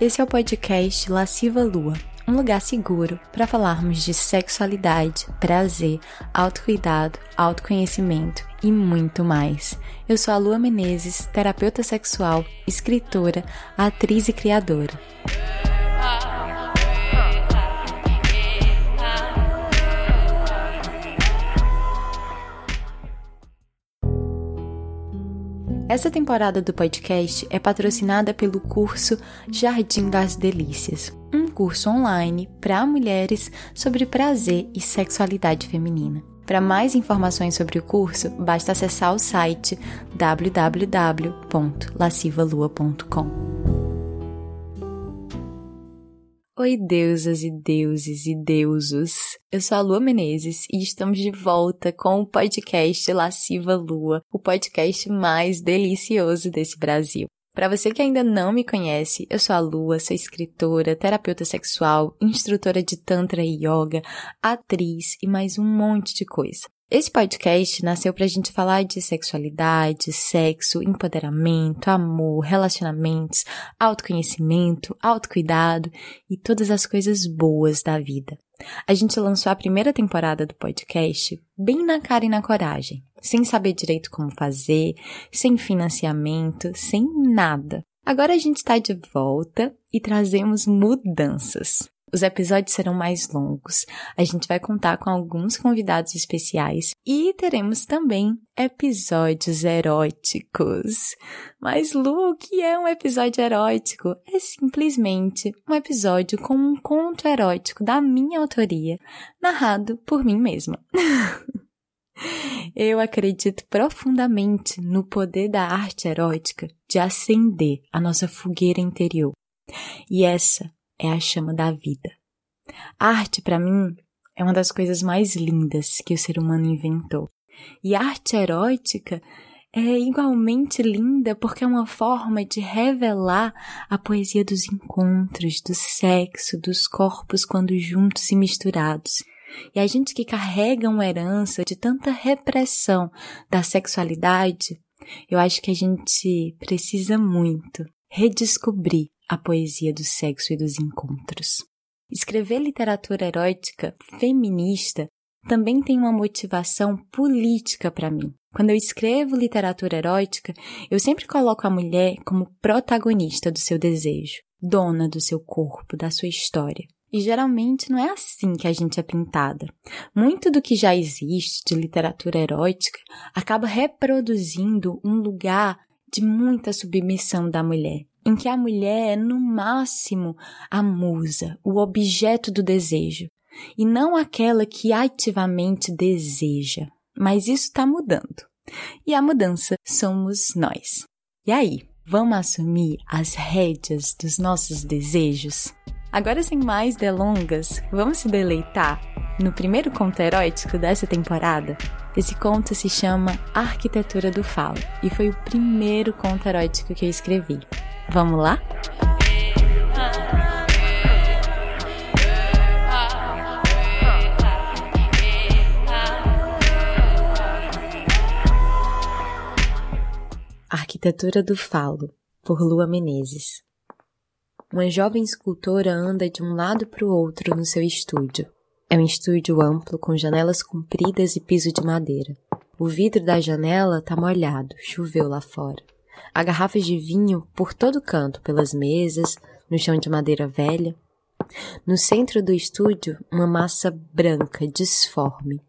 Esse é o podcast Lasciva Lua, um lugar seguro para falarmos de sexualidade, prazer, autocuidado, autoconhecimento e muito mais. Eu sou a Lua Menezes, terapeuta sexual, escritora, atriz e criadora. Essa temporada do podcast é patrocinada pelo curso Jardim das Delícias, um curso online para mulheres sobre prazer e sexualidade feminina. Para mais informações sobre o curso, basta acessar o site www.lascivalua.com. Oi, deusas e deuses e deusos. Eu sou a Lua Menezes e estamos de volta com o podcast Lasciva Lua, o podcast mais delicioso desse Brasil. Para você que ainda não me conhece, eu sou a Lua, sou escritora, terapeuta sexual, instrutora de Tantra e Yoga, atriz e mais um monte de coisa. Esse podcast nasceu pra gente falar de sexualidade, sexo, empoderamento, amor, relacionamentos, autoconhecimento, autocuidado e todas as coisas boas da vida. A gente lançou a primeira temporada do podcast bem na cara e na coragem, sem saber direito como fazer, sem financiamento, sem nada. Agora a gente está de volta e trazemos mudanças. Os episódios serão mais longos, a gente vai contar com alguns convidados especiais e teremos também episódios eróticos. Mas, Lu, o que é um episódio erótico? É simplesmente um episódio com um conto erótico da minha autoria, narrado por mim mesma. Eu acredito profundamente no poder da arte erótica de acender a nossa fogueira interior. E essa é a chama da vida. A arte, para mim, é uma das coisas mais lindas que o ser humano inventou. E a arte erótica é igualmente linda porque é uma forma de revelar a poesia dos encontros, do sexo, dos corpos quando juntos e misturados. E a gente que carrega uma herança de tanta repressão da sexualidade, eu acho que a gente precisa muito redescobrir a poesia do sexo e dos encontros. Escrever literatura erótica feminista também tem uma motivação política para mim. Quando eu escrevo literatura erótica, eu sempre coloco a mulher como protagonista do seu desejo, dona do seu corpo, da sua história. E geralmente não é assim que a gente é pintada. Muito do que já existe de literatura erótica acaba reproduzindo um lugar de muita submissão da mulher, em que a mulher é, no máximo, a musa, o objeto do desejo, e não aquela que ativamente deseja. Mas isso está mudando. E a mudança somos nós. E aí, vamos assumir as rédeas dos nossos desejos? Agora, sem mais delongas, vamos se deleitar no primeiro conto erótico dessa temporada? Esse conto se chama Arquitetura do Falo e foi o primeiro conto erótico que eu escrevi. Vamos lá? Arquitetura do Falo, por Lua Menezes. Uma jovem escultora anda de um lado para o outro no seu estúdio. É um estúdio amplo com janelas compridas e piso de madeira. O vidro da janela está molhado, choveu lá fora. Há garrafas de vinho por todo canto, pelas mesas, no chão de madeira velha. No centro do estúdio, uma massa branca, disforme.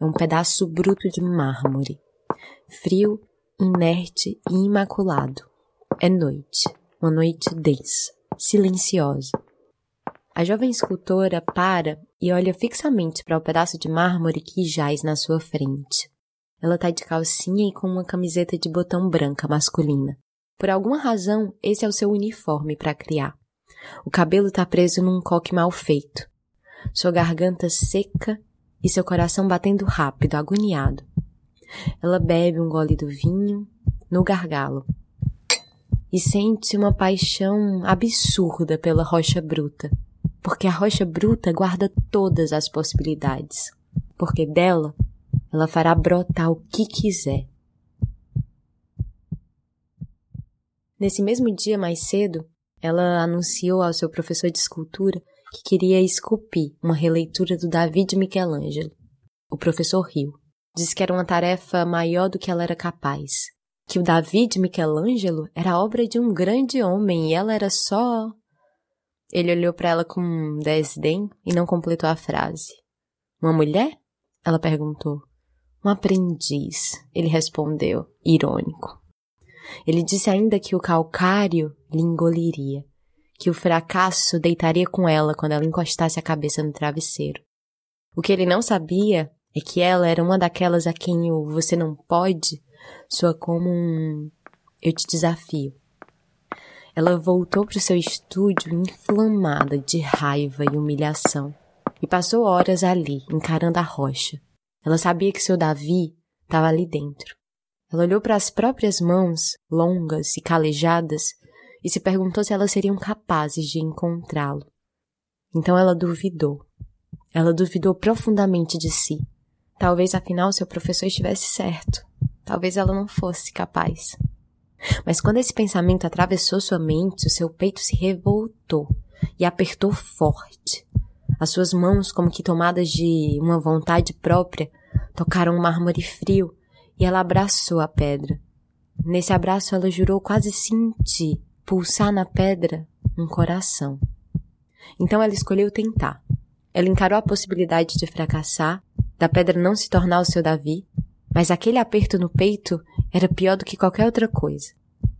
É um pedaço bruto de mármore. Frio, inerte e imaculado. É noite. Uma noite densa, silenciosa. A jovem escultora para e olha fixamente para o pedaço de mármore que jaz na sua frente. Ela tá de calcinha e com uma camiseta de botão branca masculina. Por alguma razão, esse é o seu uniforme para criar. O cabelo tá preso num coque mal feito. Sua garganta seca e seu coração batendo rápido, agoniado. Ela bebe um gole do vinho no gargalo e sente uma paixão absurda pela rocha bruta, porque a rocha bruta guarda todas as possibilidades, porque dela ela fará brotar o que quiser. Nesse mesmo dia mais cedo, ela anunciou ao seu professor de escultura que queria esculpir uma releitura do Davi de Michelangelo. O professor riu. Disse que era uma tarefa maior do que ela era capaz. Que o Davi de Michelangelo era obra de um grande homem e ela era só. Ele olhou para ela com desdém e não completou a frase. Uma mulher? Ela perguntou. Um aprendiz, ele respondeu, irônico. Ele disse ainda que o calcário lhe engoliria, que o fracasso deitaria com ela quando ela encostasse a cabeça no travesseiro. O que ele não sabia é que ela era uma daquelas a quem o você não pode soa como um eu te desafio. Ela voltou para o seu estúdio inflamada de raiva e humilhação e passou horas ali, encarando a rocha. Ela sabia que seu Davi estava ali dentro. Ela olhou para as próprias mãos, longas e calejadas, e se perguntou se elas seriam capazes de encontrá-lo. Então ela duvidou. Ela duvidou profundamente de si. Talvez afinal seu professor estivesse certo. Talvez ela não fosse capaz. Mas quando esse pensamento atravessou sua mente, o seu peito se revoltou e apertou forte. As suas mãos, como que tomadas de uma vontade própria, tocaram o mármore frio e ela abraçou a pedra. Nesse abraço ela jurou quase sentir pulsar na pedra um coração. Então ela escolheu tentar. Ela encarou a possibilidade de fracassar, da pedra não se tornar o seu Davi, mas aquele aperto no peito era pior do que qualquer outra coisa.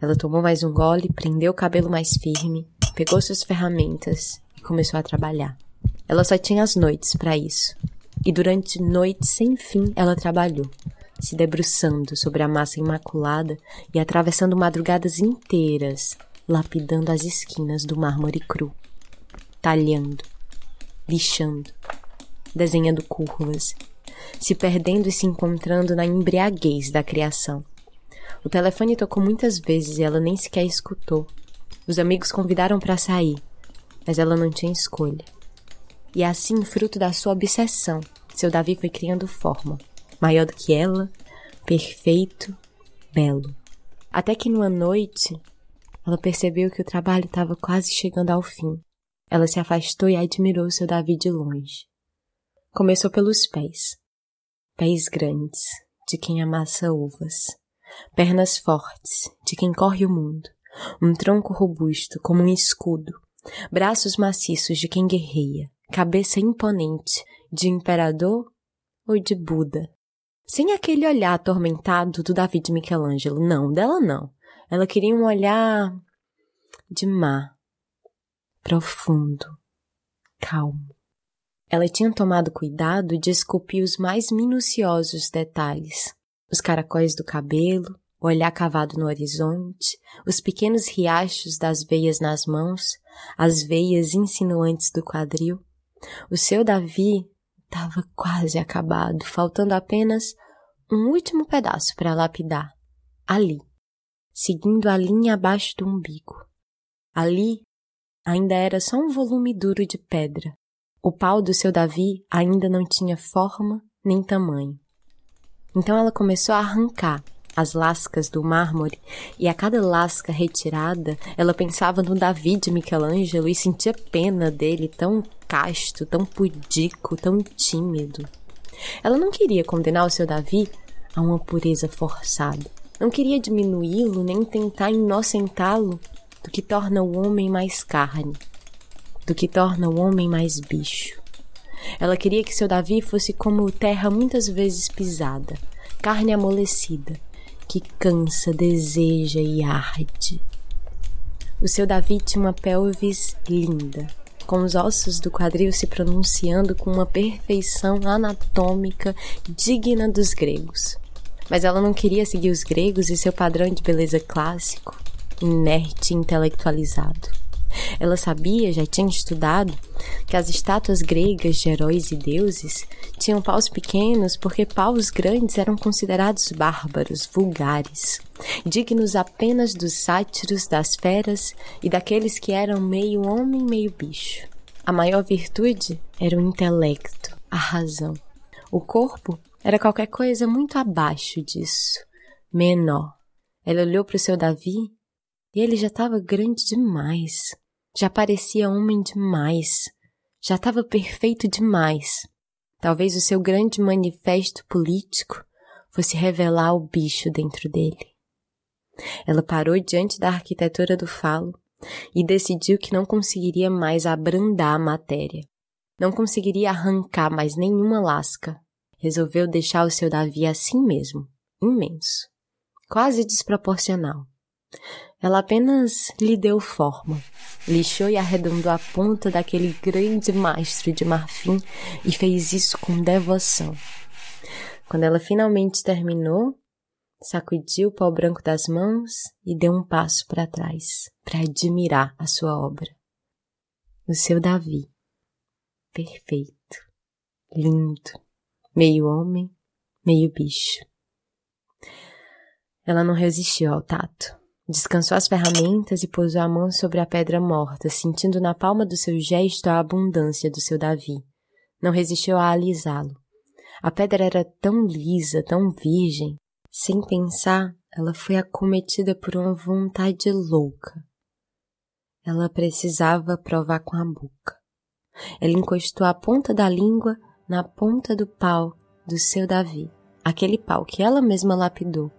Ela tomou mais um gole, prendeu o cabelo mais firme, pegou suas ferramentas e começou a trabalhar. Ela só tinha as noites para isso. E durante noites sem fim ela trabalhou, se debruçando sobre a massa imaculada e atravessando madrugadas inteiras, lapidando as esquinas do mármore cru, talhando, lixando, desenhando curvas, se perdendo e se encontrando na embriaguez da criação. O telefone tocou muitas vezes e ela nem sequer escutou. Os amigos convidaram para sair, mas ela não tinha escolha. E assim, fruto da sua obsessão, seu Davi foi criando forma maior do que ela, perfeito, belo. Até que numa noite, ela percebeu que o trabalho estava quase chegando ao fim. Ela se afastou e admirou seu Davi de longe. Começou pelos pés. Pés grandes, de quem amassa uvas. Pernas fortes, de quem corre o mundo. Um tronco robusto, como um escudo. Braços maciços, de quem guerreia. Cabeça imponente, de imperador ou de Buda. Sem aquele olhar atormentado do David Michelangelo. Não, dela não. Ela queria um olhar de mar, profundo, calmo. Ela tinha tomado cuidado de esculpir os mais minuciosos detalhes. Os caracóis do cabelo, o olhar cavado no horizonte, os pequenos riachos das veias nas mãos, as veias insinuantes do quadril. O seu Davi estava quase acabado, faltando apenas um último pedaço para lapidar. Ali, seguindo a linha abaixo do umbigo. Ali ainda era só um volume duro de pedra. O pau do seu Davi ainda não tinha forma nem tamanho. Então ela começou a arrancar as lascas do mármore, e a cada lasca retirada, ela pensava no Davi de Michelangelo e sentia pena dele, tão casto, tão pudico, tão tímido. Ela não queria condenar o seu Davi a uma pureza forçada. Não queria diminuí-lo nem tentar inocentá-lo do que torna o homem mais carne, do que torna o homem mais bicho. Ela queria que seu Davi fosse como terra muitas vezes pisada, carne amolecida, que cansa, deseja e arde. O seu Davi tinha uma pelvis linda, com os ossos do quadril se pronunciando com uma perfeição anatômica digna dos gregos. Mas ela não queria seguir os gregos e seu padrão de beleza clássico, inerte e intelectualizado. Ela sabia, já tinha estudado, que as estátuas gregas de heróis e deuses tinham paus pequenos porque paus grandes eram considerados bárbaros, vulgares, dignos apenas dos sátiros, das feras e daqueles que eram meio homem, meio bicho. A maior virtude era o intelecto, a razão. O corpo era qualquer coisa muito abaixo disso, menor. Ela olhou para o seu Davi E ele já estava grande demais, já parecia homem demais, já estava perfeito demais. Talvez o seu grande manifesto político fosse revelar o bicho dentro dele. Ela parou diante da arquitetura do falo e decidiu que não conseguiria mais abrandar a matéria. Não conseguiria arrancar mais nenhuma lasca. Resolveu deixar o seu Davi assim mesmo, imenso, quase desproporcional. Ela apenas lhe deu forma, lixou e arredondou a ponta daquele grande mastro de marfim e fez isso com devoção. Quando ela finalmente terminou, sacudiu o pau branco das mãos e deu um passo para trás para admirar a sua obra. O seu Davi, perfeito, lindo, meio homem, meio bicho. Ela não resistiu ao tato. Descansou as ferramentas e pousou a mão sobre a pedra morta, sentindo na palma do seu gesto a abundância do seu Davi. Não resistiu a alisá-lo. A pedra era tão lisa, tão virgem. Sem pensar, ela foi acometida por uma vontade louca. Ela precisava provar com a boca. Ela encostou a ponta da língua na ponta do pau do seu Davi, aquele pau que ela mesma lapidou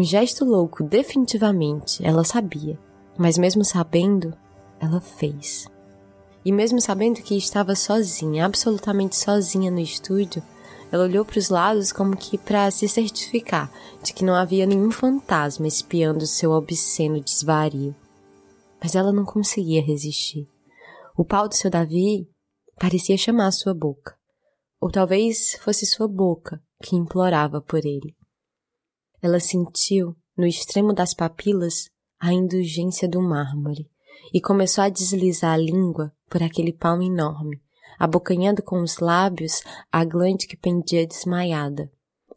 um gesto louco, definitivamente, ela sabia, mas mesmo sabendo, ela fez. E mesmo sabendo que estava sozinha, absolutamente sozinha no estúdio, ela olhou para os lados como que para se certificar de que não havia nenhum fantasma espiando seu obsceno desvario. Mas ela não conseguia resistir. O pau do seu Davi parecia chamar sua boca. Ou talvez fosse sua boca que implorava por ele. Ela sentiu, no extremo das papilas, a indulgência do mármore e começou a deslizar a língua por aquele palmo enorme, abocanhando com os lábios a glande que pendia desmaiada,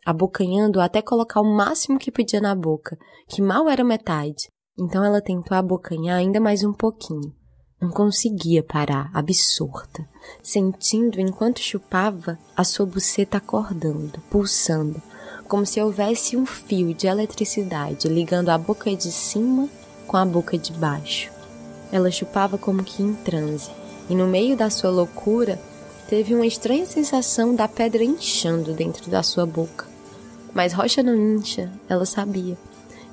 abocanhando até colocar o máximo que podia na boca, que mal era metade. Então ela tentou abocanhar ainda mais um pouquinho. Não conseguia parar, absorta, sentindo enquanto chupava a sua buceta acordando, pulsando, como se houvesse um fio de eletricidade ligando a boca de cima com a boca de baixo. Ela chupava como que em transe, e no meio da sua loucura teve uma estranha sensação da pedra inchando dentro da sua boca. Mas rocha não incha, ela sabia.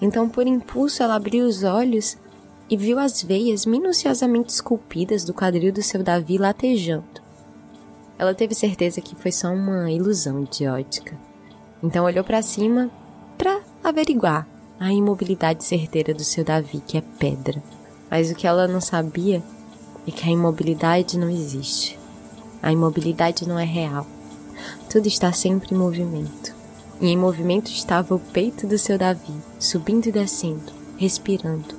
Então, por impulso, ela abriu os olhos e viu as veias minuciosamente esculpidas do quadril do seu Davi latejando. Ela teve certeza que foi só uma ilusão de ótica. Então olhou para cima para averiguar a imobilidade certeira do seu Davi, que é pedra. Mas o que ela não sabia é que a imobilidade não existe. A imobilidade não é real. Tudo está sempre em movimento. E em movimento estava o peito do seu Davi, subindo e descendo, respirando.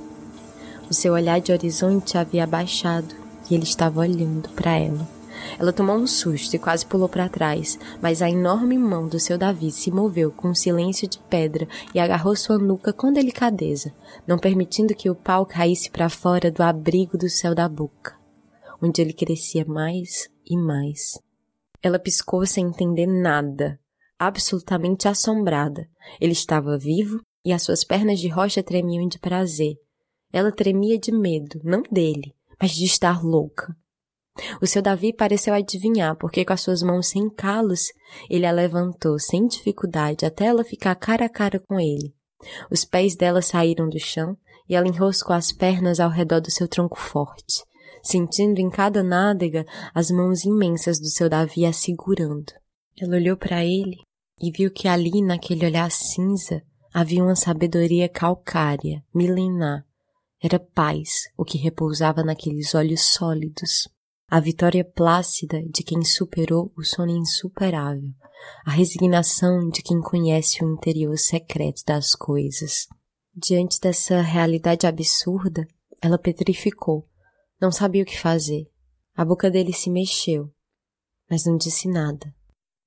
O seu olhar de horizonte havia abaixado e ele estava olhando para ela. Ela tomou um susto e quase pulou para trás, mas a enorme mão do seu Davi se moveu com um silêncio de pedra e agarrou sua nuca com delicadeza, não permitindo que o pau caísse para fora do abrigo do céu da boca, onde ele crescia mais e mais. Ela piscou sem entender nada, absolutamente assombrada. Ele estava vivo e as suas pernas de rocha tremiam de prazer. Ela tremia de medo, não dele, mas de estar louca. O seu Davi pareceu adivinhar, porque com as suas mãos sem calos, ele a levantou sem dificuldade até ela ficar cara a cara com ele. Os pés dela saíram do chão e ela enroscou as pernas ao redor do seu tronco forte, sentindo em cada nádega as mãos imensas do seu Davi a segurando. Ela olhou para ele e viu que ali, naquele olhar cinza, havia uma sabedoria calcária, milenar. Era paz o que repousava naqueles olhos sólidos a vitória plácida de quem superou o sono insuperável, a resignação de quem conhece o interior secreto das coisas. Diante dessa realidade absurda, ela petrificou, não sabia o que fazer. A boca dele se mexeu, mas não disse nada.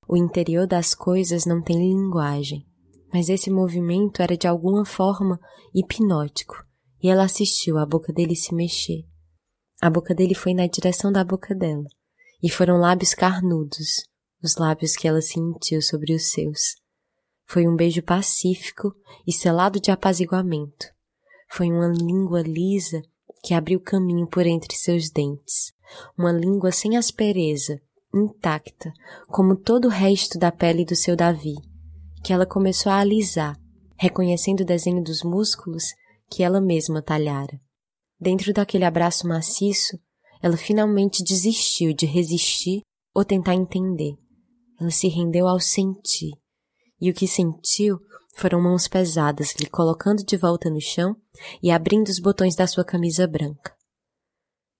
O interior das coisas não tem linguagem, mas esse movimento era de alguma forma hipnótico, e ela assistiu a boca dele se mexer a boca dele foi na direção da boca dela, e foram lábios carnudos, os lábios que ela sentiu sobre os seus. Foi um beijo pacífico e selado de apaziguamento. foi uma língua lisa que abriu caminho por entre seus dentes, uma língua sem aspereza, intacta, como todo o resto da pele do seu Davi, que ela começou a alisar, reconhecendo o desenho dos músculos que ela mesma talhara. Dentro daquele abraço maciço, ela finalmente desistiu de resistir ou tentar entender. Ela se rendeu ao sentir. E o que sentiu foram mãos pesadas lhe colocando de volta no chão e abrindo os botões da sua camisa branca.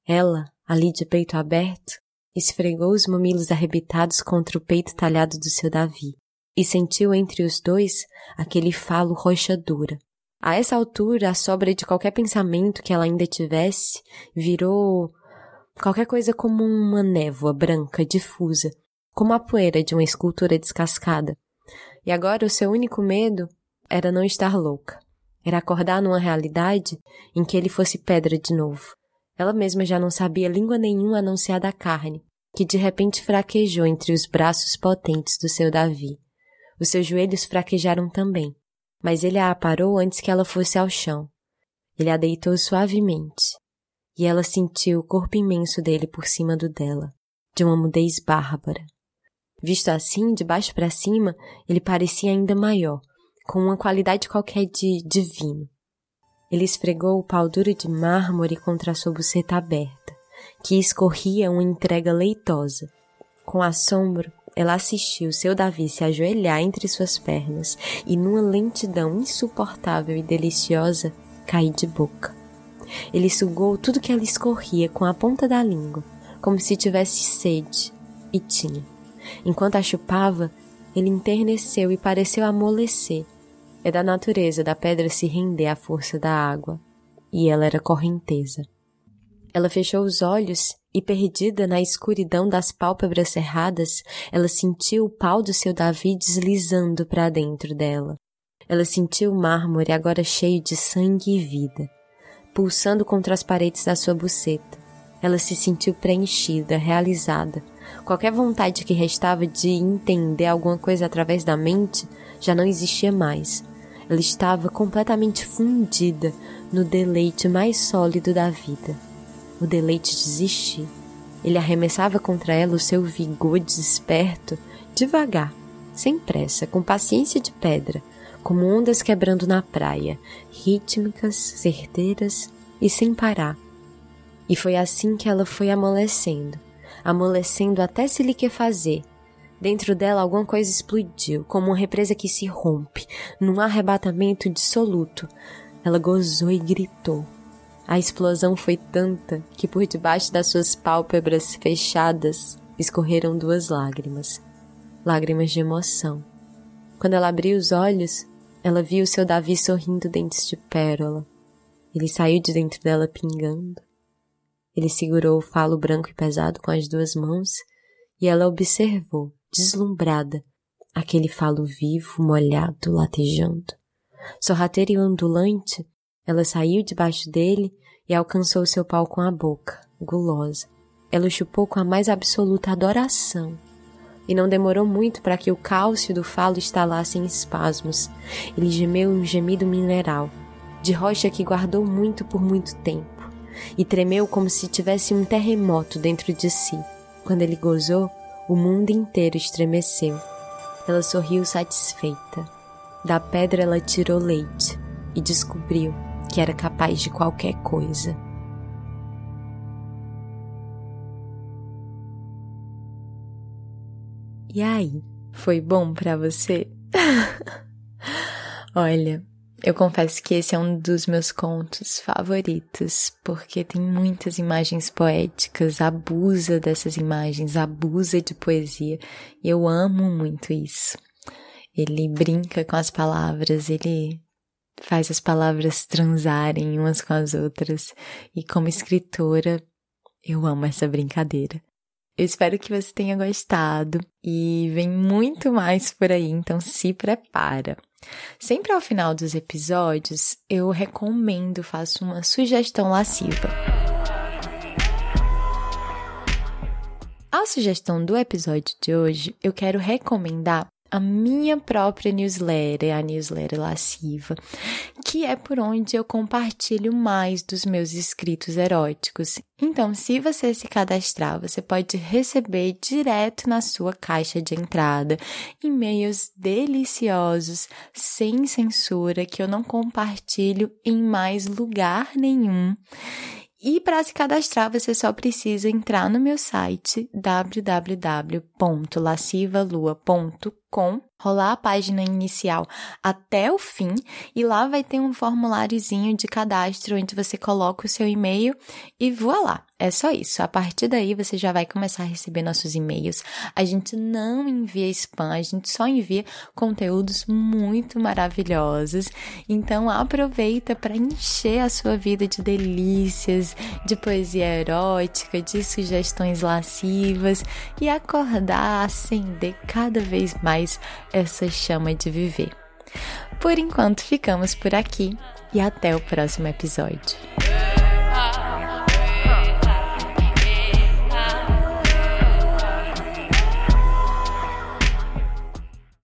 Ela, ali de peito aberto, esfregou os mamilos arrebitados contra o peito talhado do seu Davi e sentiu entre os dois aquele falo roxa dura. A essa altura, a sobra de qualquer pensamento que ela ainda tivesse virou qualquer coisa como uma névoa branca difusa, como a poeira de uma escultura descascada. E agora o seu único medo era não estar louca. Era acordar numa realidade em que ele fosse pedra de novo. Ela mesma já não sabia língua nenhuma não ser a da carne, que de repente fraquejou entre os braços potentes do seu Davi. Os seus joelhos fraquejaram também, mas ele a aparou antes que ela fosse ao chão. Ele a deitou suavemente, e ela sentiu o corpo imenso dele por cima do dela, de uma mudez bárbara. Visto assim, de baixo para cima, ele parecia ainda maior, com uma qualidade qualquer de divino. Ele esfregou o pau duro de mármore contra a sua buceta aberta, que escorria uma entrega leitosa. Com assombro, ela assistiu seu Davi se ajoelhar entre suas pernas e, numa lentidão insuportável e deliciosa, cair de boca. Ele sugou tudo que ela escorria com a ponta da língua, como se tivesse sede, e tinha. Enquanto a chupava, ele enterneceu e pareceu amolecer. É da natureza da pedra se render à força da água, e ela era correnteza. Ela fechou os olhos e, perdida na escuridão das pálpebras cerradas, ela sentiu o pau do seu Davi deslizando para dentro dela. Ela sentiu o mármore agora cheio de sangue e vida, pulsando contra as paredes da sua buceta. Ela se sentiu preenchida, realizada. Qualquer vontade que restava de entender alguma coisa através da mente já não existia mais. Ela estava completamente fundida no deleite mais sólido da vida o deleite de existir. Ele arremessava contra ela o seu vigor desperto, devagar, sem pressa, com paciência de pedra, como ondas quebrando na praia, rítmicas, certeiras e sem parar. E foi assim que ela foi amolecendo, amolecendo até se liquefazer. Dentro dela alguma coisa explodiu, como uma represa que se rompe, num arrebatamento dissoluto. Ela gozou e gritou. A explosão foi tanta que por debaixo das suas pálpebras fechadas escorreram duas lágrimas. Lágrimas de emoção. Quando ela abriu os olhos, ela viu seu Davi sorrindo dentes de pérola. Ele saiu de dentro dela pingando. Ele segurou o falo branco e pesado com as duas mãos e ela observou, deslumbrada, aquele falo vivo, molhado, latejando. Sorrateiro e ondulante, ela saiu debaixo dele e alcançou seu pau com a boca, gulosa. Ela o chupou com a mais absoluta adoração. E não demorou muito para que o cálcio do falo estalasse em espasmos. Ele gemeu um gemido mineral, de rocha que guardou muito por muito tempo, e tremeu como se tivesse um terremoto dentro de si. Quando ele gozou, o mundo inteiro estremeceu. Ela sorriu satisfeita. Da pedra ela tirou leite e descobriu que era capaz de qualquer coisa. E aí, foi bom para você? Olha, eu confesso que esse é um dos meus contos favoritos, porque tem muitas imagens poéticas, abusa dessas imagens, abusa de poesia, e eu amo muito isso. Ele brinca com as palavras, ele faz as palavras transarem umas com as outras. E como escritora, eu amo essa brincadeira. Eu espero que você tenha gostado e vem muito mais por aí, então se prepara. Sempre ao final dos episódios, eu recomendo, faço uma sugestão lasciva. A sugestão do episódio de hoje, eu quero recomendar a minha própria newsletter, a newsletter lasciva, que é por onde eu compartilho mais dos meus escritos eróticos. Então, se você se cadastrar, você pode receber direto na sua caixa de entrada e-mails deliciosos, sem censura, que eu não compartilho em mais lugar nenhum. E para se cadastrar, você só precisa entrar no meu site www.lascivalua.com rolar a página inicial até o fim e lá vai ter um formuláriozinho de cadastro onde você coloca o seu e-mail e voa lá. É só isso. A partir daí você já vai começar a receber nossos e-mails. A gente não envia spam, a gente só envia conteúdos muito maravilhosos. Então aproveita para encher a sua vida de delícias, de poesia erótica, de sugestões lascivas e acordar, acender cada vez mais essa chama de viver. Por enquanto, ficamos por aqui e até o próximo episódio.